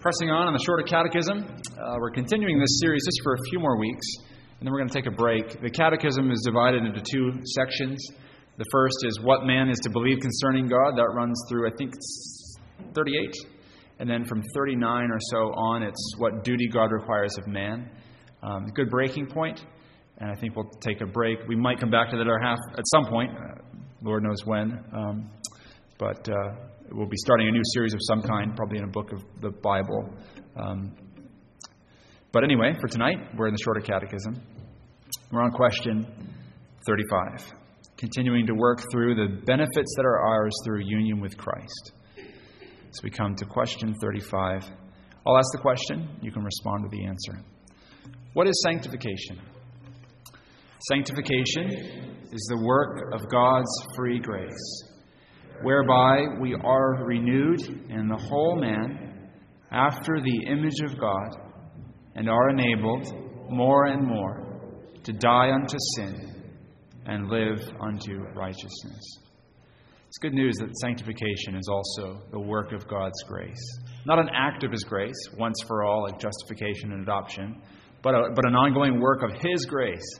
Pressing on on the Shorter Catechism, uh, we're continuing this series just for a few more weeks, and then we're going to take a break. The Catechism is divided into two sections. The first is what man is to believe concerning God. That runs through, I think, 38. And then from 39 or so on, it's what duty God requires of man. Um, good breaking point, and I think we'll take a break. We might come back to that half at some point, uh, Lord knows when. Um, but uh, we'll be starting a new series of some kind, probably in a book of the Bible. Um, but anyway, for tonight, we're in the Shorter Catechism. We're on question 35, continuing to work through the benefits that are ours through union with Christ. So we come to question 35. I'll ask the question, you can respond to the answer. What is sanctification? Sanctification is the work of God's free grace whereby we are renewed in the whole man after the image of God, and are enabled more and more to die unto sin and live unto righteousness. It's good news that sanctification is also the work of God's grace. Not an act of His grace, once for all, like justification and adoption, but, a, but an ongoing work of His grace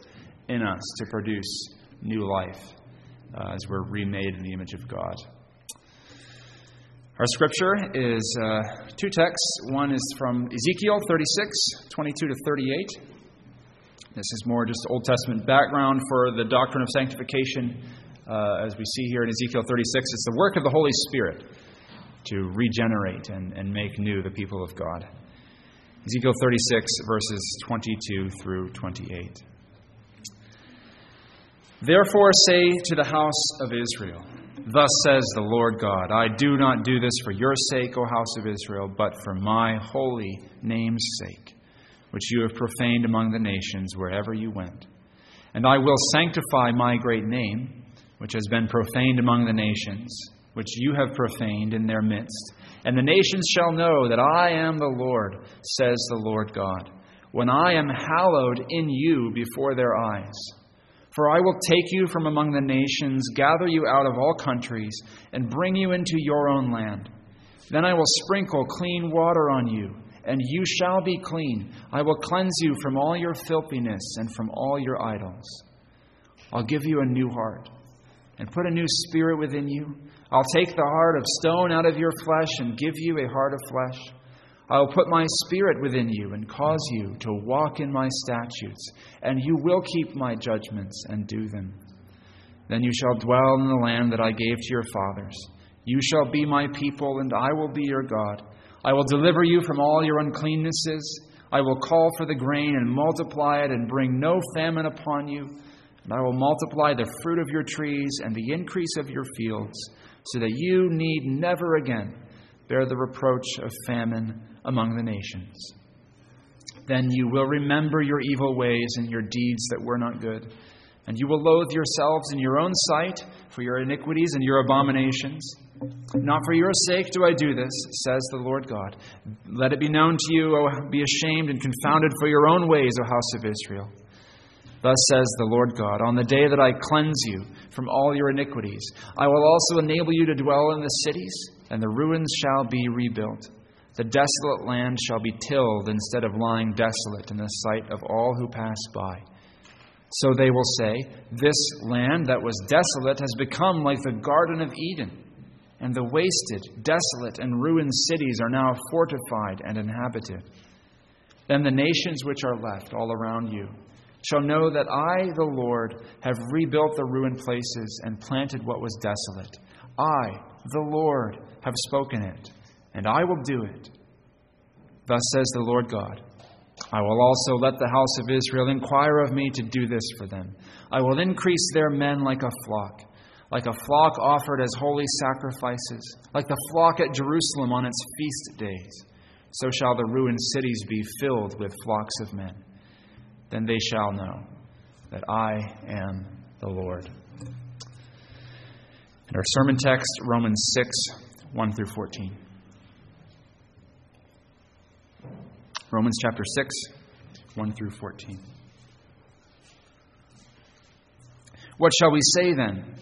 in us to produce new life uh, as we're remade in the image of God. Our scripture is uh, two texts. One is from Ezekiel 36, 22 to 38. This is more just Old Testament background for the doctrine of sanctification. Uh, as we see here in Ezekiel 36, it's the work of the Holy Spirit to regenerate and, and make new the people of God. Ezekiel 36, verses 22 through 28. Therefore, say to the house of Israel, Thus says the Lord God I do not do this for your sake, O house of Israel, but for my holy name's sake, which you have profaned among the nations wherever you went. And I will sanctify my great name, which has been profaned among the nations, which you have profaned in their midst. And the nations shall know that I am the Lord, says the Lord God, when I am hallowed in you before their eyes. For I will take you from among the nations, gather you out of all countries, and bring you into your own land. Then I will sprinkle clean water on you, and you shall be clean. I will cleanse you from all your filthiness and from all your idols. I'll give you a new heart, and put a new spirit within you. I'll take the heart of stone out of your flesh, and give you a heart of flesh. I will put my spirit within you and cause you to walk in my statutes, and you will keep my judgments and do them. Then you shall dwell in the land that I gave to your fathers. You shall be my people, and I will be your God. I will deliver you from all your uncleannesses. I will call for the grain and multiply it, and bring no famine upon you. And I will multiply the fruit of your trees and the increase of your fields, so that you need never again bear the reproach of famine among the nations. Then you will remember your evil ways and your deeds that were not good. And you will loathe yourselves in your own sight for your iniquities and your abominations. Not for your sake do I do this, says the Lord God. Let it be known to you, O be ashamed and confounded for your own ways, O house of Israel. Thus says the Lord God On the day that I cleanse you from all your iniquities, I will also enable you to dwell in the cities, and the ruins shall be rebuilt. The desolate land shall be tilled instead of lying desolate in the sight of all who pass by. So they will say, This land that was desolate has become like the Garden of Eden, and the wasted, desolate, and ruined cities are now fortified and inhabited. Then the nations which are left all around you shall know that I, the Lord, have rebuilt the ruined places and planted what was desolate. I, the Lord, have spoken it and I will do it. Thus says the Lord God I will also let the house of Israel inquire of me to do this for them. I will increase their men like a flock, like a flock offered as holy sacrifices, like the flock at Jerusalem on its feast days. So shall the ruined cities be filled with flocks of men. Then they shall know that I am the Lord. And our sermon text, Romans 6, 1 through 14. Romans chapter 6, 1 through 14. What shall we say then?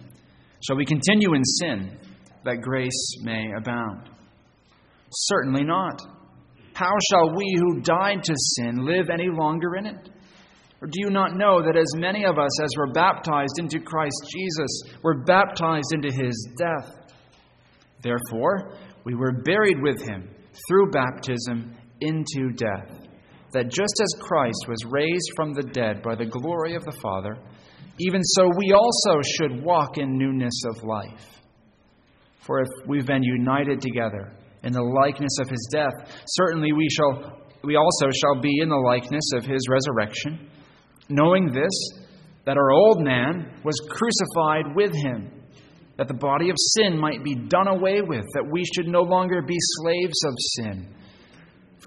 Shall we continue in sin that grace may abound? Certainly not. How shall we who died to sin live any longer in it? Or do you not know that as many of us as were baptized into Christ Jesus were baptized into his death? Therefore, we were buried with him through baptism into death, that just as Christ was raised from the dead by the glory of the Father, even so we also should walk in newness of life. For if we've been united together in the likeness of his death, certainly we shall we also shall be in the likeness of his resurrection, knowing this that our old man was crucified with him, that the body of sin might be done away with, that we should no longer be slaves of sin.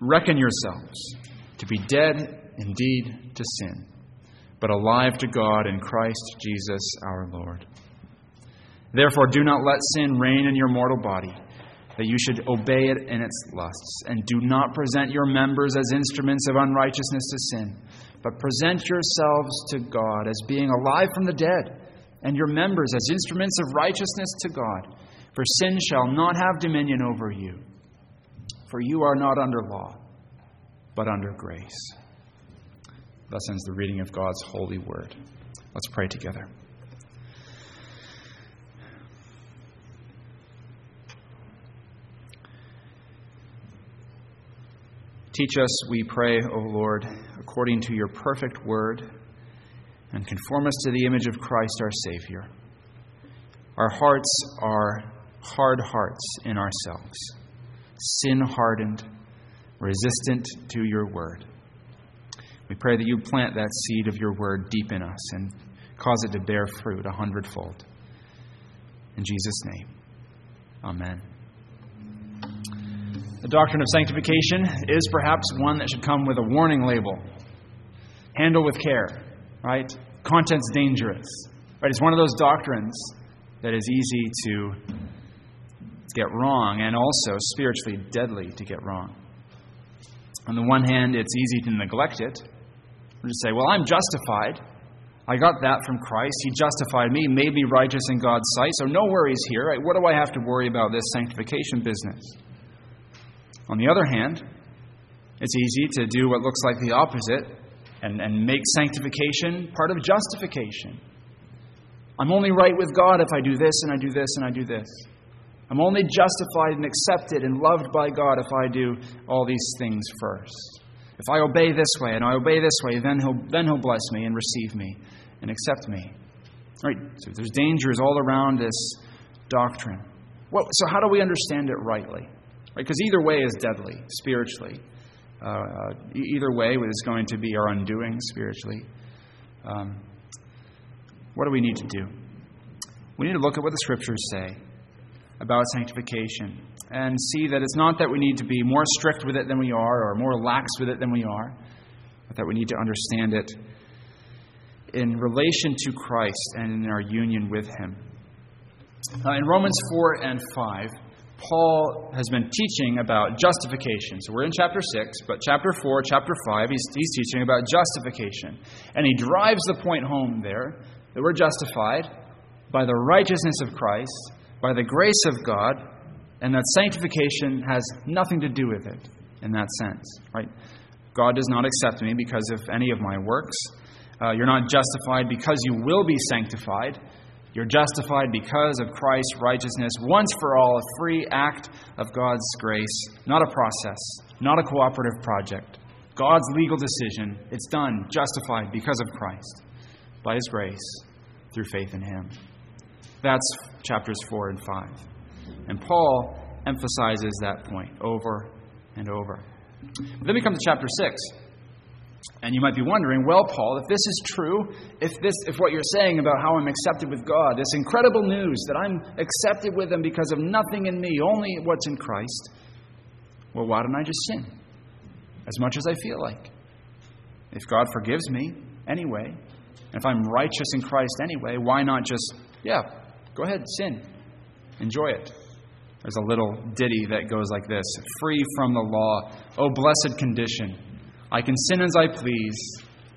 reckon yourselves to be dead indeed to sin, but alive to God in Christ Jesus our Lord. Therefore, do not let sin reign in your mortal body that you should obey it in its lusts, and do not present your members as instruments of unrighteousness to sin, but present yourselves to God as being alive from the dead, and your members as instruments of righteousness to God. For sin shall not have dominion over you, for you are not under law, but under grace. Thus ends the reading of God's holy word. Let's pray together. Teach us, we pray, O Lord, according to your perfect word, and conform us to the image of Christ our Savior. Our hearts are hard hearts in ourselves, sin hardened, resistant to your word. We pray that you plant that seed of your word deep in us and cause it to bear fruit a hundredfold. In Jesus' name, amen. The doctrine of sanctification is perhaps one that should come with a warning label. Handle with care, right? Content's dangerous, right? It's one of those doctrines that is easy to get wrong and also spiritually deadly to get wrong. On the one hand, it's easy to neglect it. We just say, well, I'm justified. I got that from Christ. He justified me, made me righteous in God's sight, so no worries here. What do I have to worry about this sanctification business? On the other hand, it's easy to do what looks like the opposite and, and make sanctification part of justification. I'm only right with God if I do this and I do this and I do this. I'm only justified and accepted and loved by God if I do all these things first. If I obey this way and I obey this way, then he'll, then he'll bless me and receive me and accept me. All right, so there's dangers all around this doctrine. What, so, how do we understand it rightly? Because right? either way is deadly spiritually. Uh, either way is going to be our undoing spiritually. Um, what do we need to do? We need to look at what the scriptures say about sanctification and see that it's not that we need to be more strict with it than we are or more lax with it than we are, but that we need to understand it in relation to Christ and in our union with Him. Uh, in Romans 4 and 5, Paul has been teaching about justification. So we're in chapter 6, but chapter 4, chapter 5, he's, he's teaching about justification. And he drives the point home there that we're justified by the righteousness of Christ, by the grace of God, and that sanctification has nothing to do with it in that sense. Right? God does not accept me because of any of my works. Uh, you're not justified because you will be sanctified. You're justified because of Christ's righteousness, once for all, a free act of God's grace, not a process, not a cooperative project. God's legal decision. It's done, justified because of Christ, by His grace, through faith in Him. That's chapters 4 and 5. And Paul emphasizes that point over and over. But then we come to chapter 6. And you might be wondering, well, Paul, if this is true, if this if what you're saying about how I'm accepted with God, this incredible news that I'm accepted with him because of nothing in me, only what's in Christ, well, why don't I just sin? as much as I feel like. If God forgives me anyway, and if I'm righteous in Christ anyway, why not just, yeah, go ahead, sin. Enjoy it. There's a little ditty that goes like this Free from the law, oh blessed condition. I can sin as I please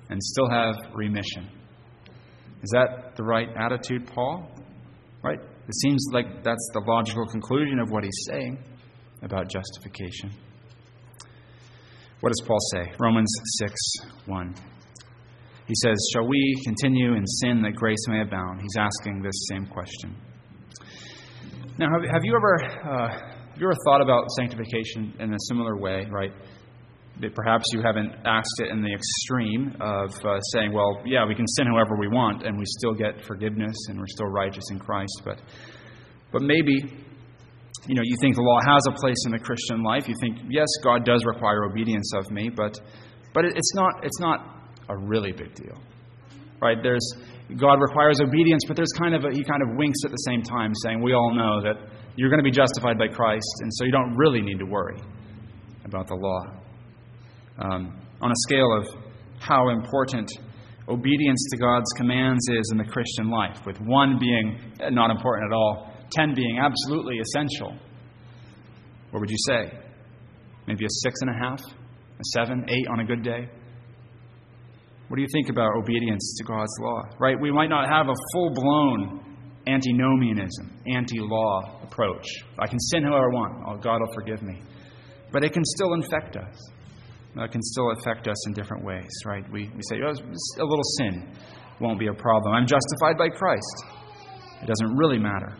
and still have remission. Is that the right attitude, Paul? Right? It seems like that's the logical conclusion of what he's saying about justification. What does Paul say? Romans 6 1. He says, Shall we continue in sin that grace may abound? He's asking this same question. Now, have, have you ever uh, have you ever thought about sanctification in a similar way, right? That perhaps you haven't asked it in the extreme of uh, saying, well, yeah, we can sin however we want and we still get forgiveness and we're still righteous in Christ. But, but maybe, you know, you think the law has a place in the Christian life. You think, yes, God does require obedience of me, but, but it's, not, it's not a really big deal. Right? There's, God requires obedience, but there's kind of a, he kind of winks at the same time, saying, We all know that you're going to be justified by Christ, and so you don't really need to worry about the law. Um, on a scale of how important obedience to God's commands is in the Christian life, with one being not important at all, ten being absolutely essential, what would you say? Maybe a six and a half? A seven, eight on a good day? What do you think about obedience to God's law? Right? We might not have a full blown antinomianism, anti law approach. I can sin however I want. Oh, God will forgive me. But it can still infect us. It can still affect us in different ways, right? We, we say, oh, a little sin won't be a problem. I'm justified by Christ. It doesn't really matter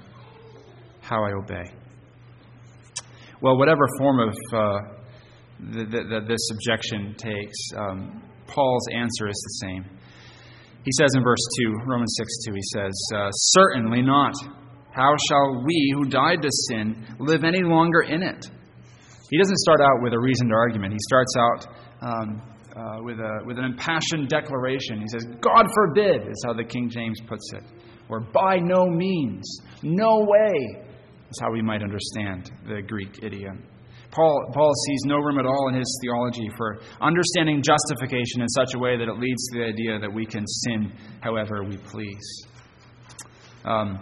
how I obey. Well, whatever form of uh, the, the, this objection takes, um, Paul's answer is the same. He says in verse 2, Romans 6 2, he says, uh, Certainly not. How shall we who died to sin live any longer in it? He doesn't start out with a reasoned argument. He starts out um, uh, with, a, with an impassioned declaration. He says, God forbid, is how the King James puts it. Or by no means, no way, is how we might understand the Greek idiom. Paul, Paul sees no room at all in his theology for understanding justification in such a way that it leads to the idea that we can sin however we please. Um,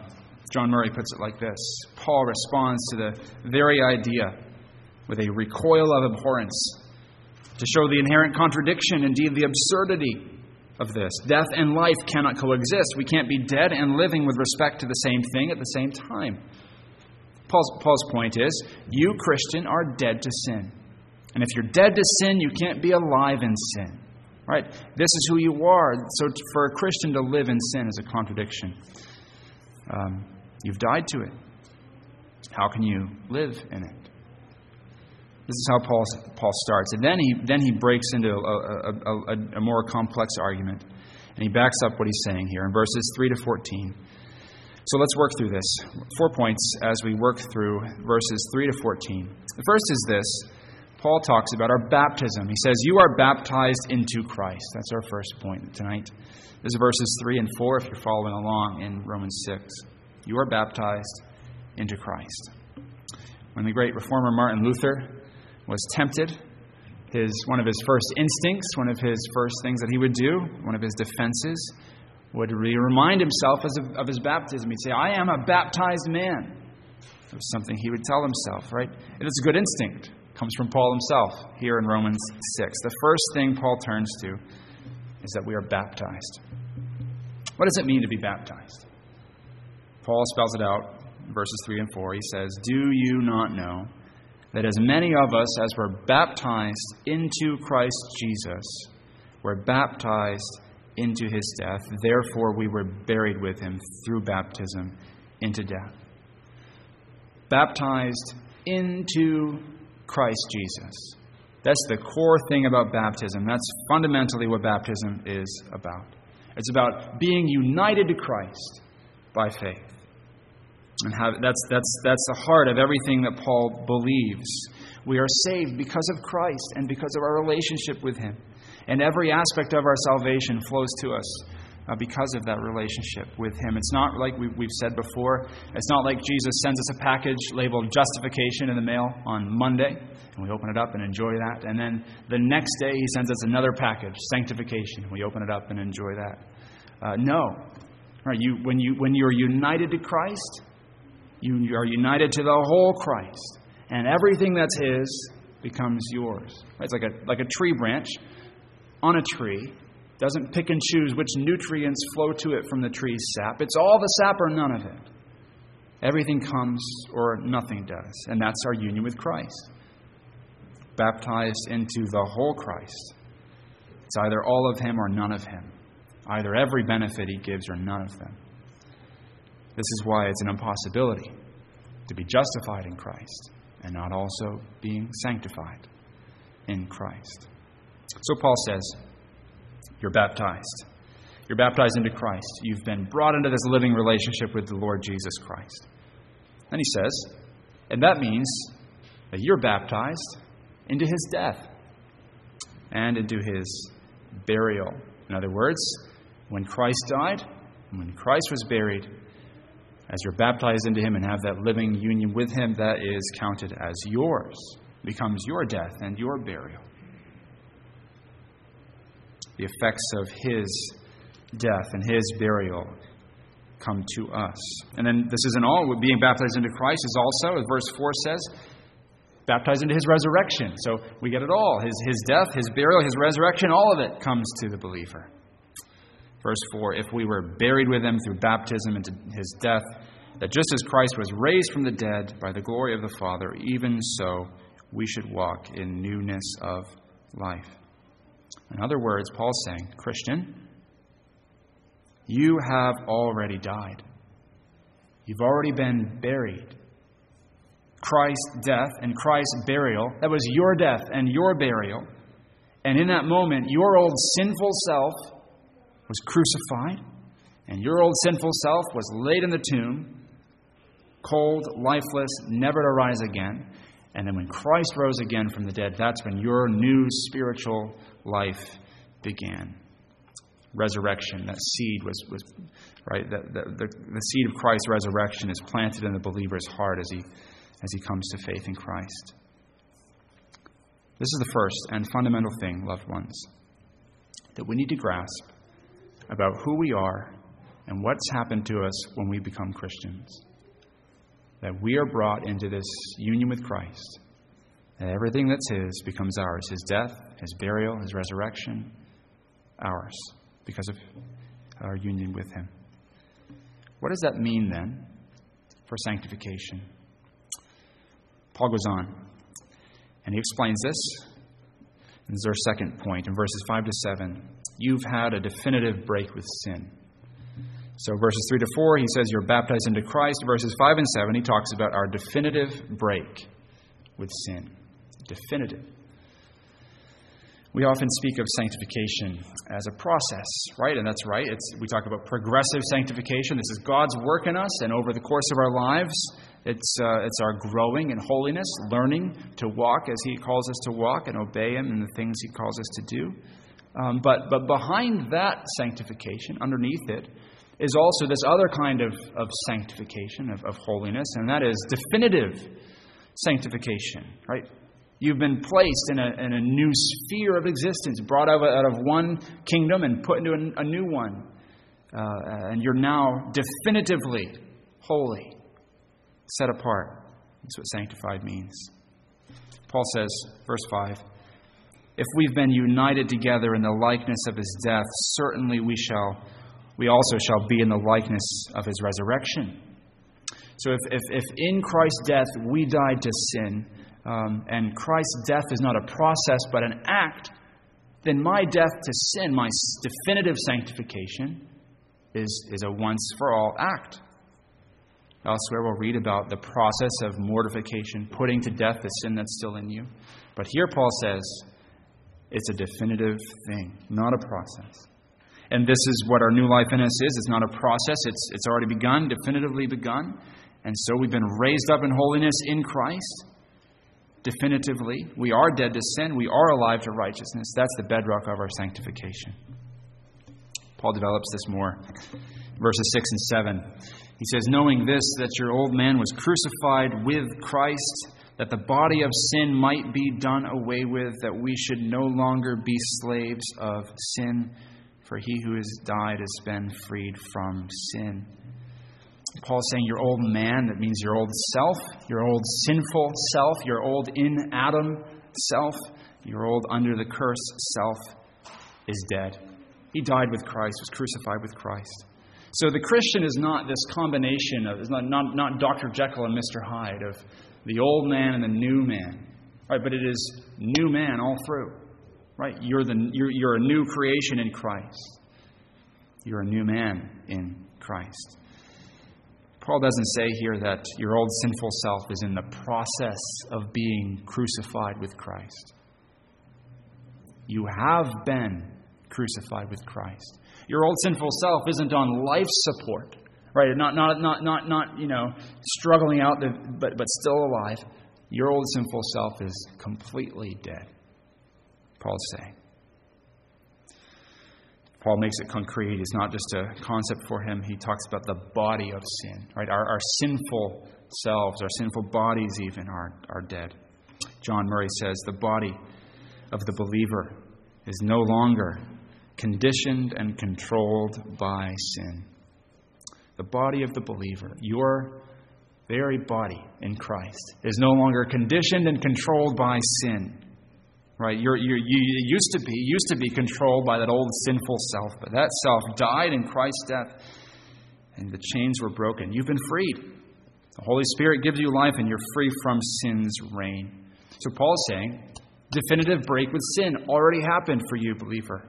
John Murray puts it like this Paul responds to the very idea with a recoil of abhorrence to show the inherent contradiction, indeed the absurdity of this. Death and life cannot coexist. We can't be dead and living with respect to the same thing at the same time. Paul's, Paul's point is you, Christian, are dead to sin. And if you're dead to sin, you can't be alive in sin. Right? This is who you are. So for a Christian to live in sin is a contradiction. Um, you've died to it. How can you live in it? This is how Paul, Paul starts. And then he, then he breaks into a, a, a, a more complex argument. And he backs up what he's saying here in verses 3 to 14. So let's work through this. Four points as we work through verses 3 to 14. The first is this Paul talks about our baptism. He says, You are baptized into Christ. That's our first point tonight. This is verses 3 and 4 if you're following along in Romans 6. You are baptized into Christ. When the great reformer Martin Luther was tempted, his, one of his first instincts, one of his first things that he would do, one of his defenses, would remind himself of his baptism. He'd say, I am a baptized man. It was something he would tell himself, right? And It is a good instinct. It comes from Paul himself here in Romans 6. The first thing Paul turns to is that we are baptized. What does it mean to be baptized? Paul spells it out verses 3 and 4. He says, Do you not know that as many of us as were baptized into Christ Jesus were baptized into his death. Therefore, we were buried with him through baptism into death. Baptized into Christ Jesus. That's the core thing about baptism. That's fundamentally what baptism is about. It's about being united to Christ by faith. And that's, that's, that's the heart of everything that Paul believes. We are saved because of Christ and because of our relationship with Him. And every aspect of our salvation flows to us uh, because of that relationship with Him. It's not like we, we've said before, it's not like Jesus sends us a package labeled justification in the mail on Monday, and we open it up and enjoy that. And then the next day, He sends us another package, sanctification. and We open it up and enjoy that. Uh, no. Right, you, when, you, when you're united to Christ, you are united to the whole Christ, and everything that's His becomes yours. It's like a, like a tree branch on a tree doesn't pick and choose which nutrients flow to it from the tree's sap. It's all the sap or none of it. Everything comes or nothing does. And that's our union with Christ. Baptized into the whole Christ. It's either all of Him or none of Him. Either every benefit He gives or none of them. This is why it's an impossibility to be justified in Christ and not also being sanctified in Christ. So Paul says, You're baptized. You're baptized into Christ. You've been brought into this living relationship with the Lord Jesus Christ. And he says, And that means that you're baptized into his death and into his burial. In other words, when Christ died, when Christ was buried, as you're baptized into him and have that living union with him, that is counted as yours, becomes your death and your burial the effects of his death and his burial come to us. And then this isn't all. Being baptized into Christ is also, as verse 4 says, baptized into his resurrection. So we get it all. His, his death, his burial, his resurrection, all of it comes to the believer. Verse 4 If we were buried with him through baptism into his death, that just as Christ was raised from the dead by the glory of the Father, even so we should walk in newness of life. In other words, Paul's saying, Christian, you have already died. You've already been buried. Christ's death and Christ's burial, that was your death and your burial. And in that moment, your old sinful self was crucified, and your old sinful self was laid in the tomb, cold, lifeless, never to rise again. And then when Christ rose again from the dead, that's when your new spiritual life began. Resurrection, that seed was, was right, the, the, the seed of Christ's resurrection is planted in the believer's heart as he, as he comes to faith in Christ. This is the first and fundamental thing, loved ones, that we need to grasp about who we are and what's happened to us when we become Christians. That we are brought into this union with Christ and everything that's His becomes ours His death, His burial, His resurrection, ours, because of our union with Him. What does that mean then for sanctification? Paul goes on, and he explains this. This is our second point in verses 5 to 7. You've had a definitive break with sin. So, verses 3 to 4, he says, You're baptized into Christ. Verses 5 and 7, he talks about our definitive break with sin definitive. We often speak of sanctification as a process, right? And that's right. It's, we talk about progressive sanctification. This is God's work in us, and over the course of our lives, it's, uh, it's our growing in holiness, learning to walk as He calls us to walk and obey Him in the things He calls us to do. Um, but, but behind that sanctification, underneath it, is also this other kind of, of sanctification, of, of holiness, and that is definitive sanctification, right? You've been placed in a, in a new sphere of existence, brought out of, one kingdom and put into a, a new one. Uh, and you're now definitively holy, set apart. That's what sanctified means. Paul says, verse 5 If we've been united together in the likeness of his death, certainly we shall, we also shall be in the likeness of his resurrection. So if, if, if in Christ's death we died to sin, um, and Christ's death is not a process but an act, then my death to sin, my definitive sanctification, is, is a once for all act. Elsewhere, we'll read about the process of mortification, putting to death the sin that's still in you. But here, Paul says it's a definitive thing, not a process. And this is what our new life in us is. It's not a process, it's, it's already begun, definitively begun. And so we've been raised up in holiness in Christ definitively. We are dead to sin. We are alive to righteousness. That's the bedrock of our sanctification. Paul develops this more. Verses 6 and 7. He says, Knowing this, that your old man was crucified with Christ, that the body of sin might be done away with, that we should no longer be slaves of sin, for he who has died has been freed from sin. Paul's saying your old man, that means your old self, your old sinful self, your old in Adam self, your old under the curse self is dead. He died with Christ, was crucified with Christ. So the Christian is not this combination of, is not, not, not Dr. Jekyll and Mr. Hyde, of the old man and the new man, right? But it is new man all through, right? You're, the, you're, you're a new creation in Christ. You're a new man in Christ. Paul doesn't say here that your old sinful self is in the process of being crucified with Christ. You have been crucified with Christ. Your old sinful self isn't on life support, right? Not, not, not, not, not you know, struggling out, the, but, but still alive. Your old sinful self is completely dead, Paul's saying. Paul makes it concrete. It's not just a concept for him. He talks about the body of sin, right? Our, our sinful selves, our sinful bodies, even, are, are dead. John Murray says the body of the believer is no longer conditioned and controlled by sin. The body of the believer, your very body in Christ, is no longer conditioned and controlled by sin. Right? You're, you're, you used to be used to be controlled by that old sinful self, but that self died in Christ's death, and the chains were broken. You've been freed. The Holy Spirit gives you life, and you're free from sin's reign. So Paul's saying, definitive break with sin already happened for you, believer.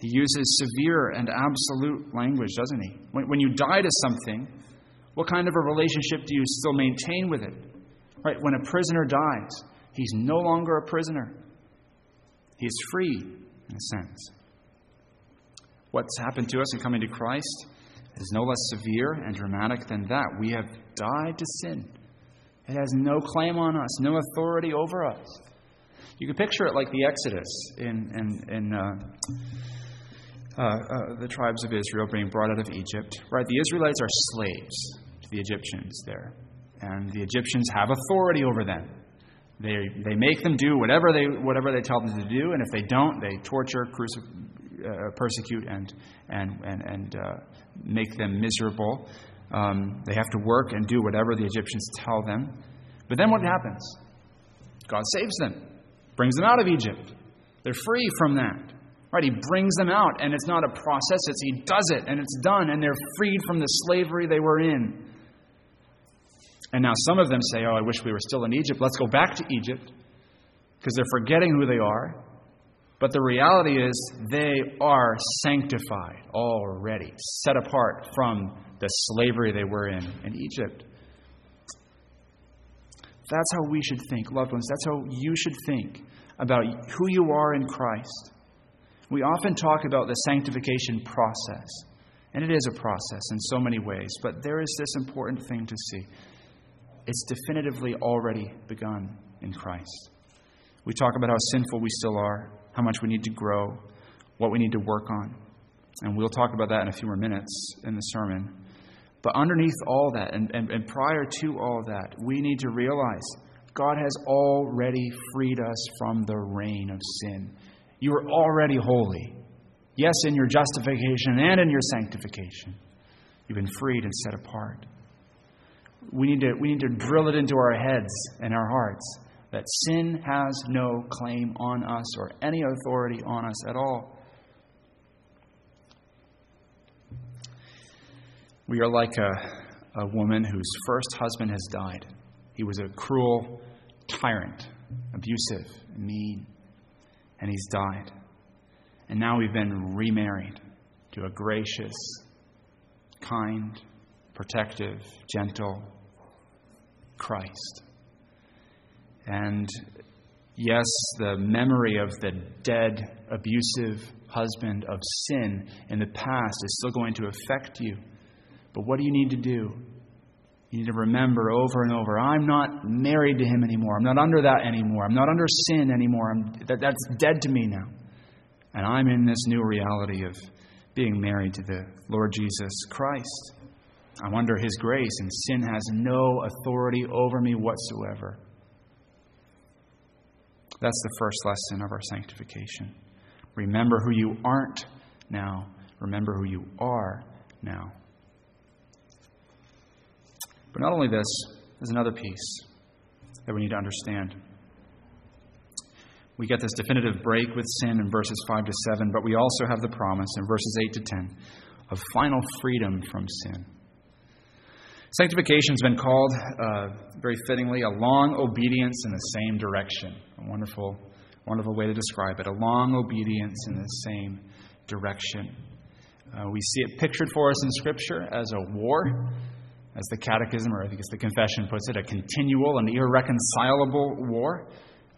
He uses severe and absolute language, doesn't he? When, when you die to something, what kind of a relationship do you still maintain with it? Right? When a prisoner dies, he's no longer a prisoner. He is free, in a sense. What's happened to us in coming to Christ is no less severe and dramatic than that. We have died to sin. It has no claim on us, no authority over us. You can picture it like the Exodus in, in, in uh, uh, uh, the tribes of Israel being brought out of Egypt. Right? The Israelites are slaves to the Egyptians there, and the Egyptians have authority over them. They, they make them do whatever they, whatever they tell them to do, and if they don't, they torture, crucif- uh, persecute, and, and, and, and uh, make them miserable. Um, they have to work and do whatever the Egyptians tell them. But then what happens? God saves them, brings them out of Egypt. They're free from that. Right? He brings them out, and it's not a process, it's He does it, and it's done, and they're freed from the slavery they were in. And now some of them say, Oh, I wish we were still in Egypt. Let's go back to Egypt, because they're forgetting who they are. But the reality is, they are sanctified already, set apart from the slavery they were in in Egypt. That's how we should think, loved ones. That's how you should think about who you are in Christ. We often talk about the sanctification process, and it is a process in so many ways, but there is this important thing to see. It's definitively already begun in Christ. We talk about how sinful we still are, how much we need to grow, what we need to work on. And we'll talk about that in a few more minutes in the sermon. But underneath all that, and, and, and prior to all that, we need to realize God has already freed us from the reign of sin. You are already holy. Yes, in your justification and in your sanctification. You've been freed and set apart. We need, to, we need to drill it into our heads and our hearts that sin has no claim on us or any authority on us at all. We are like a, a woman whose first husband has died. He was a cruel tyrant, abusive, mean and he's died. And now we've been remarried to a gracious, kind, protective, gentle Christ. And yes, the memory of the dead, abusive husband of sin in the past is still going to affect you. But what do you need to do? You need to remember over and over I'm not married to him anymore. I'm not under that anymore. I'm not under sin anymore. That, that's dead to me now. And I'm in this new reality of being married to the Lord Jesus Christ. I'm under his grace, and sin has no authority over me whatsoever. That's the first lesson of our sanctification. Remember who you aren't now, remember who you are now. But not only this, there's another piece that we need to understand. We get this definitive break with sin in verses 5 to 7, but we also have the promise in verses 8 to 10 of final freedom from sin. Sanctification has been called, uh, very fittingly, a long obedience in the same direction. A wonderful, wonderful way to describe it. A long obedience in the same direction. Uh, we see it pictured for us in Scripture as a war, as the Catechism, or I think it's the Confession puts it, a continual and irreconcilable war.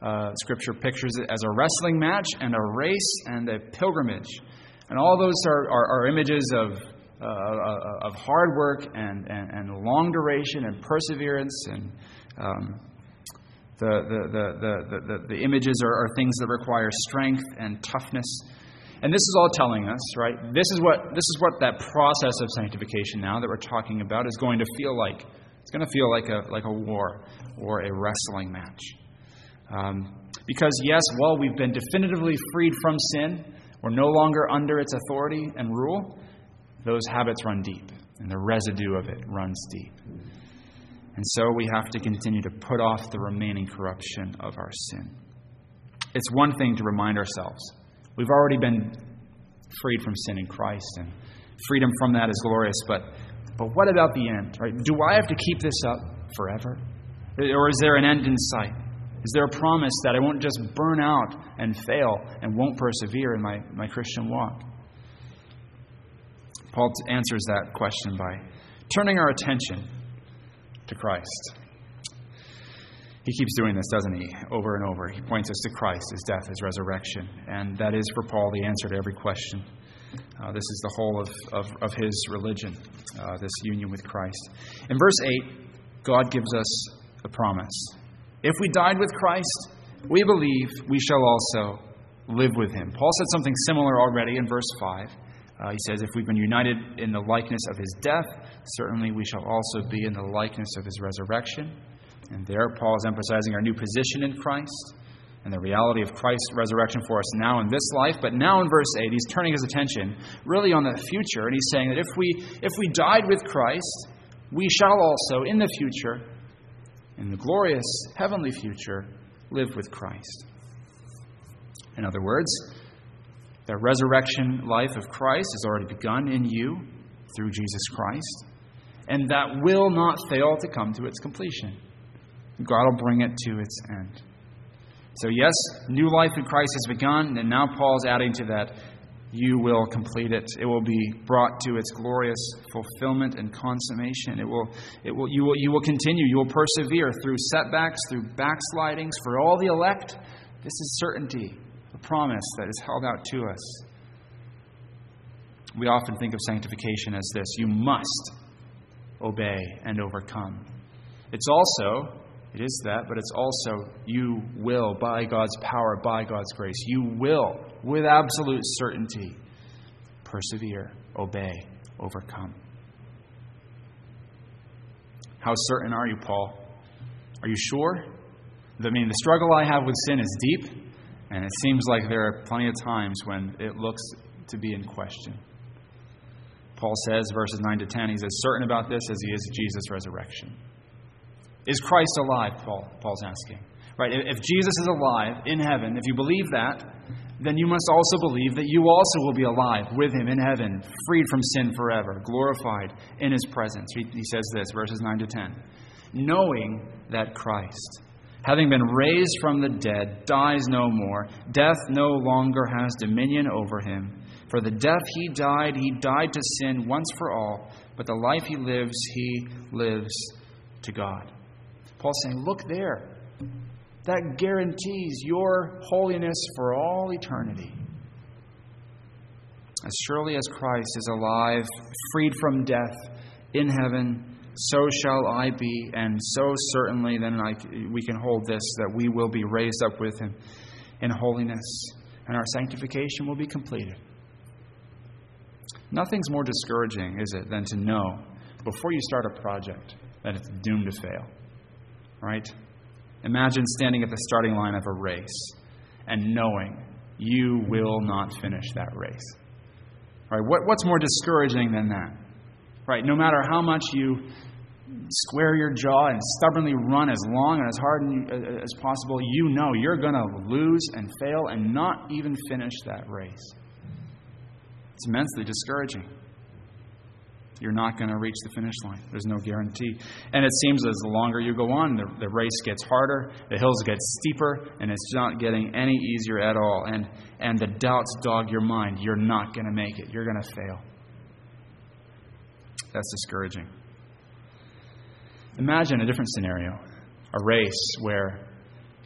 Uh, scripture pictures it as a wrestling match and a race and a pilgrimage. And all those are, are, are images of, uh, uh, of hard work and, and, and, long duration and perseverance. And um, the, the, the, the, the, images are, are things that require strength and toughness. And this is all telling us, right? This is what, this is what that process of sanctification now that we're talking about is going to feel like. It's going to feel like a, like a war or a wrestling match. Um, because, yes, while we've been definitively freed from sin, we're no longer under its authority and rule, those habits run deep, and the residue of it runs deep. And so we have to continue to put off the remaining corruption of our sin. It's one thing to remind ourselves we've already been freed from sin in Christ, and freedom from that is glorious, but, but what about the end? Right? Do I have to keep this up forever? Or is there an end in sight? Is there a promise that I won't just burn out and fail and won't persevere in my, my Christian walk? Paul answers that question by turning our attention to Christ. He keeps doing this, doesn't he? Over and over. He points us to Christ, his death, his resurrection. And that is for Paul the answer to every question. Uh, this is the whole of, of, of his religion, uh, this union with Christ. In verse 8, God gives us a promise. If we died with Christ, we believe we shall also live with him. Paul said something similar already in verse 5. Uh, he says, If we've been united in the likeness of his death, certainly we shall also be in the likeness of his resurrection. And there, Paul is emphasizing our new position in Christ and the reality of Christ's resurrection for us now in this life. But now in verse 8, he's turning his attention really on the future, and he's saying that if we, if we died with Christ, we shall also, in the future, in the glorious heavenly future, live with Christ. In other words, the resurrection life of Christ has already begun in you through Jesus Christ, and that will not fail to come to its completion. God will bring it to its end. So, yes, new life in Christ has begun, and now Paul's adding to that you will complete it. It will be brought to its glorious fulfillment and consummation. It will, it will, you, will, you will continue. You will persevere through setbacks, through backslidings. For all the elect, this is certainty, promise that is held out to us. We often think of sanctification as this you must obey and overcome. It's also it is that, but it's also you will, by God's power, by God's grace, you will, with absolute certainty, persevere, obey, overcome. How certain are you, Paul? Are you sure? I mean, the struggle I have with sin is deep, and it seems like there are plenty of times when it looks to be in question. Paul says, verses 9 to 10, he's as certain about this as he is Jesus' resurrection. Is Christ alive? Paul, Paul's asking. Right? If Jesus is alive in heaven, if you believe that, then you must also believe that you also will be alive with him in heaven, freed from sin forever, glorified in his presence. He, he says this, verses 9 to 10. Knowing that Christ, having been raised from the dead, dies no more, death no longer has dominion over him. For the death he died, he died to sin once for all, but the life he lives, he lives to God. Paul's saying, Look there. That guarantees your holiness for all eternity. As surely as Christ is alive, freed from death, in heaven, so shall I be, and so certainly then I, we can hold this that we will be raised up with him in holiness, and our sanctification will be completed. Nothing's more discouraging, is it, than to know before you start a project that it's doomed to fail. Right? Imagine standing at the starting line of a race and knowing you will not finish that race. Right? What, what's more discouraging than that? Right? No matter how much you square your jaw and stubbornly run as long and as hard as possible, you know you're going to lose and fail and not even finish that race. It's immensely discouraging. You're not going to reach the finish line. There's no guarantee. And it seems as the longer you go on, the, the race gets harder, the hills get steeper, and it's not getting any easier at all. And, and the doubts dog your mind. You're not going to make it. You're going to fail. That's discouraging. Imagine a different scenario a race where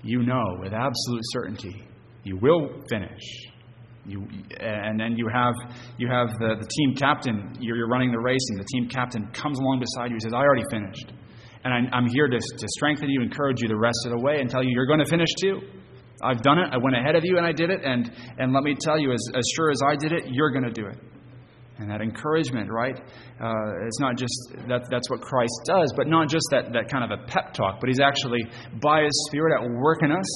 you know with absolute certainty you will finish. You, and then you have, you have the, the team captain, you're, you're running the race, and the team captain comes along beside you and says, I already finished. And I, I'm here to, to strengthen you, encourage you the rest of the way, and tell you you're going to finish too. I've done it. I went ahead of you and I did it. And, and let me tell you, as, as sure as I did it, you're going to do it. And that encouragement, right? Uh, it's not just that that's what Christ does, but not just that, that kind of a pep talk, but He's actually, by His Spirit, at work in us,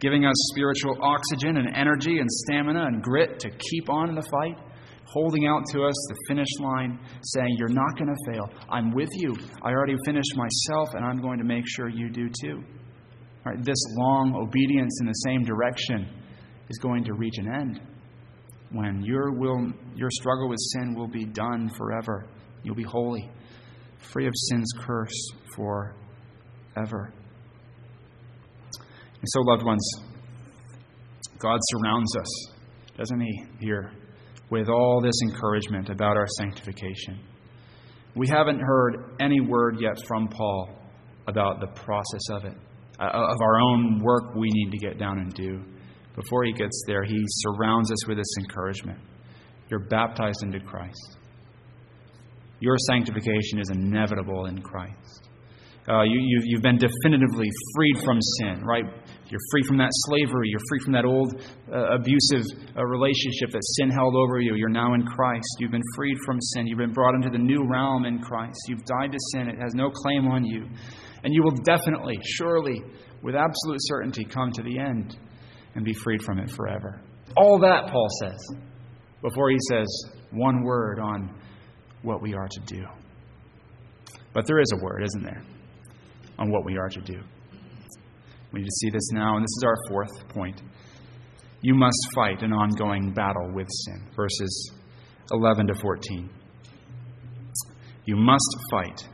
giving us spiritual oxygen and energy and stamina and grit to keep on in the fight, holding out to us the finish line, saying, You're not going to fail. I'm with you. I already finished myself, and I'm going to make sure you do too. This long obedience in the same direction is going to reach an end when your will your struggle with sin will be done forever. You'll be holy free of sin's curse forever. And so loved ones god surrounds us doesn't he here with all this encouragement about our sanctification. We haven't heard any word yet from paul about the process of it uh, of our own work we need to get down and do before he gets there, he surrounds us with this encouragement. You're baptized into Christ. Your sanctification is inevitable in Christ. Uh, you, have been definitively freed from sin, right? You're free from that slavery. You're free from that old uh, abusive uh, relationship that sin held over you. You're now in Christ. You've been freed from sin. You've been brought into the new realm in Christ. You've died to sin. It has no claim on you. And you will definitely, surely, with absolute certainty, come to the end and be freed from it forever. All that, Paul says, before he says one word on what we are to do. But there is a word, isn't there, on what we are to do. We need to see this now, and this is our fourth point. You must fight an ongoing battle with sin. Verses 11 to 14. You must fight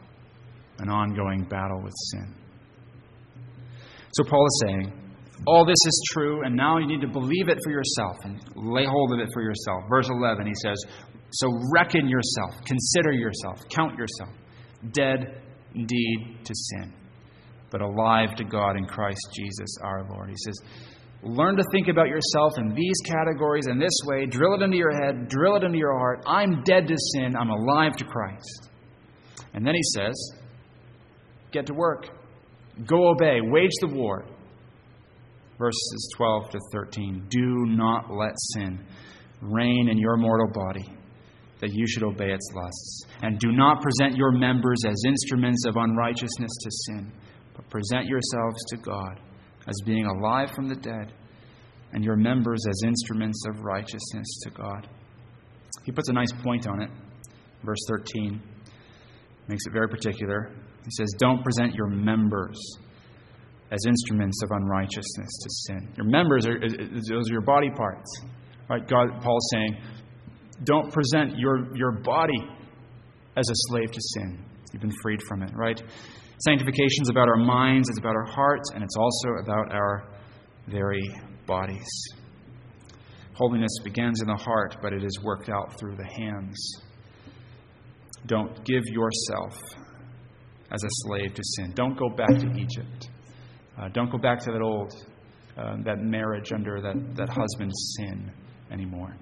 an ongoing battle with sin. So Paul is saying, all this is true, and now you need to believe it for yourself and lay hold of it for yourself. Verse 11, he says, So reckon yourself, consider yourself, count yourself, dead indeed to sin, but alive to God in Christ Jesus our Lord. He says, Learn to think about yourself in these categories in this way. Drill it into your head, drill it into your heart. I'm dead to sin, I'm alive to Christ. And then he says, Get to work. Go obey. Wage the war verses 12 to 13. Do not let sin reign in your mortal body, that you should obey its lusts. And do not present your members as instruments of unrighteousness to sin, but present yourselves to God as being alive from the dead, and your members as instruments of righteousness to God. He puts a nice point on it. Verse 13 makes it very particular. He says, Don't present your members as instruments of unrighteousness to sin. Your members are those are your body parts. Right? God Paul's saying, don't present your, your body as a slave to sin. You've been freed from it, right? Sanctification is about our minds, it's about our hearts, and it's also about our very bodies. Holiness begins in the heart, but it is worked out through the hands. Don't give yourself as a slave to sin. Don't go back to Egypt. Uh, don't go back to that old, uh, that marriage under that, that husband's sin anymore.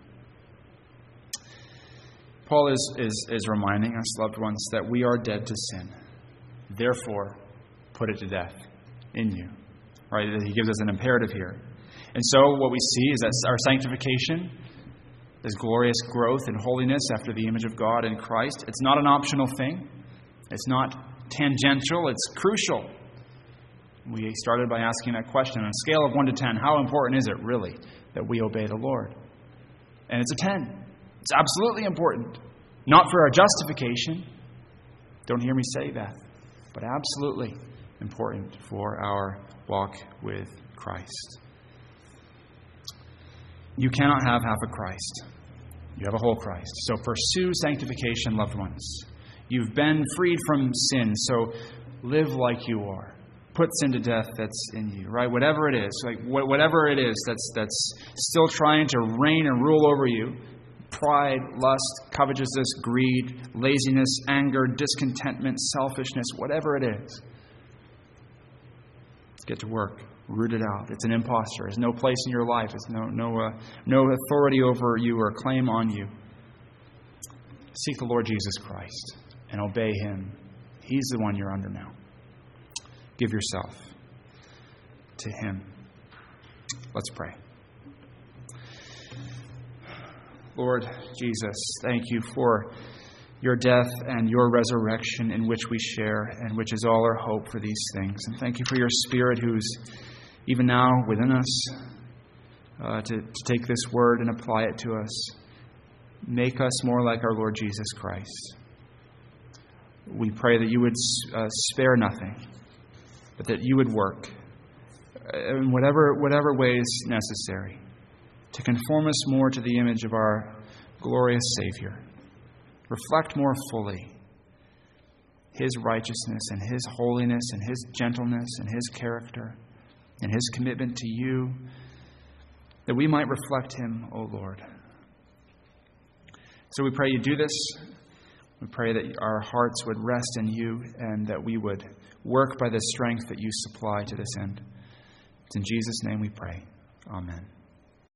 Paul is, is, is reminding us, loved ones, that we are dead to sin. Therefore, put it to death in you. Right? He gives us an imperative here. And so, what we see is that our sanctification this glorious growth in holiness after the image of God in Christ. It's not an optional thing, it's not tangential, it's crucial. We started by asking that question on a scale of 1 to 10, how important is it really that we obey the Lord? And it's a 10. It's absolutely important. Not for our justification. Don't hear me say that. But absolutely important for our walk with Christ. You cannot have half a Christ. You have a whole Christ. So pursue sanctification, loved ones. You've been freed from sin, so live like you are. Put sin to death that's in you, right? Whatever it is, like whatever it is that's that's still trying to reign and rule over you, pride, lust, covetousness, greed, laziness, anger, discontentment, selfishness, whatever it is. Let's get to work. Root it out. It's an impostor. It's no place in your life. It's no, no, uh, no authority over you or claim on you. Seek the Lord Jesus Christ and obey Him. He's the one you're under now. Give yourself to Him. Let's pray. Lord Jesus, thank you for your death and your resurrection in which we share and which is all our hope for these things. And thank you for your Spirit who's even now within us uh, to, to take this word and apply it to us. Make us more like our Lord Jesus Christ. We pray that you would uh, spare nothing, but that you would work uh, in whatever, whatever ways necessary to conform us more to the image of our glorious Savior. Reflect more fully His righteousness and His holiness and His gentleness and His character and His commitment to you, that we might reflect Him, O Lord. So we pray you do this. We pray that our hearts would rest in you and that we would work by the strength that you supply to this end. It's in Jesus' name we pray. Amen.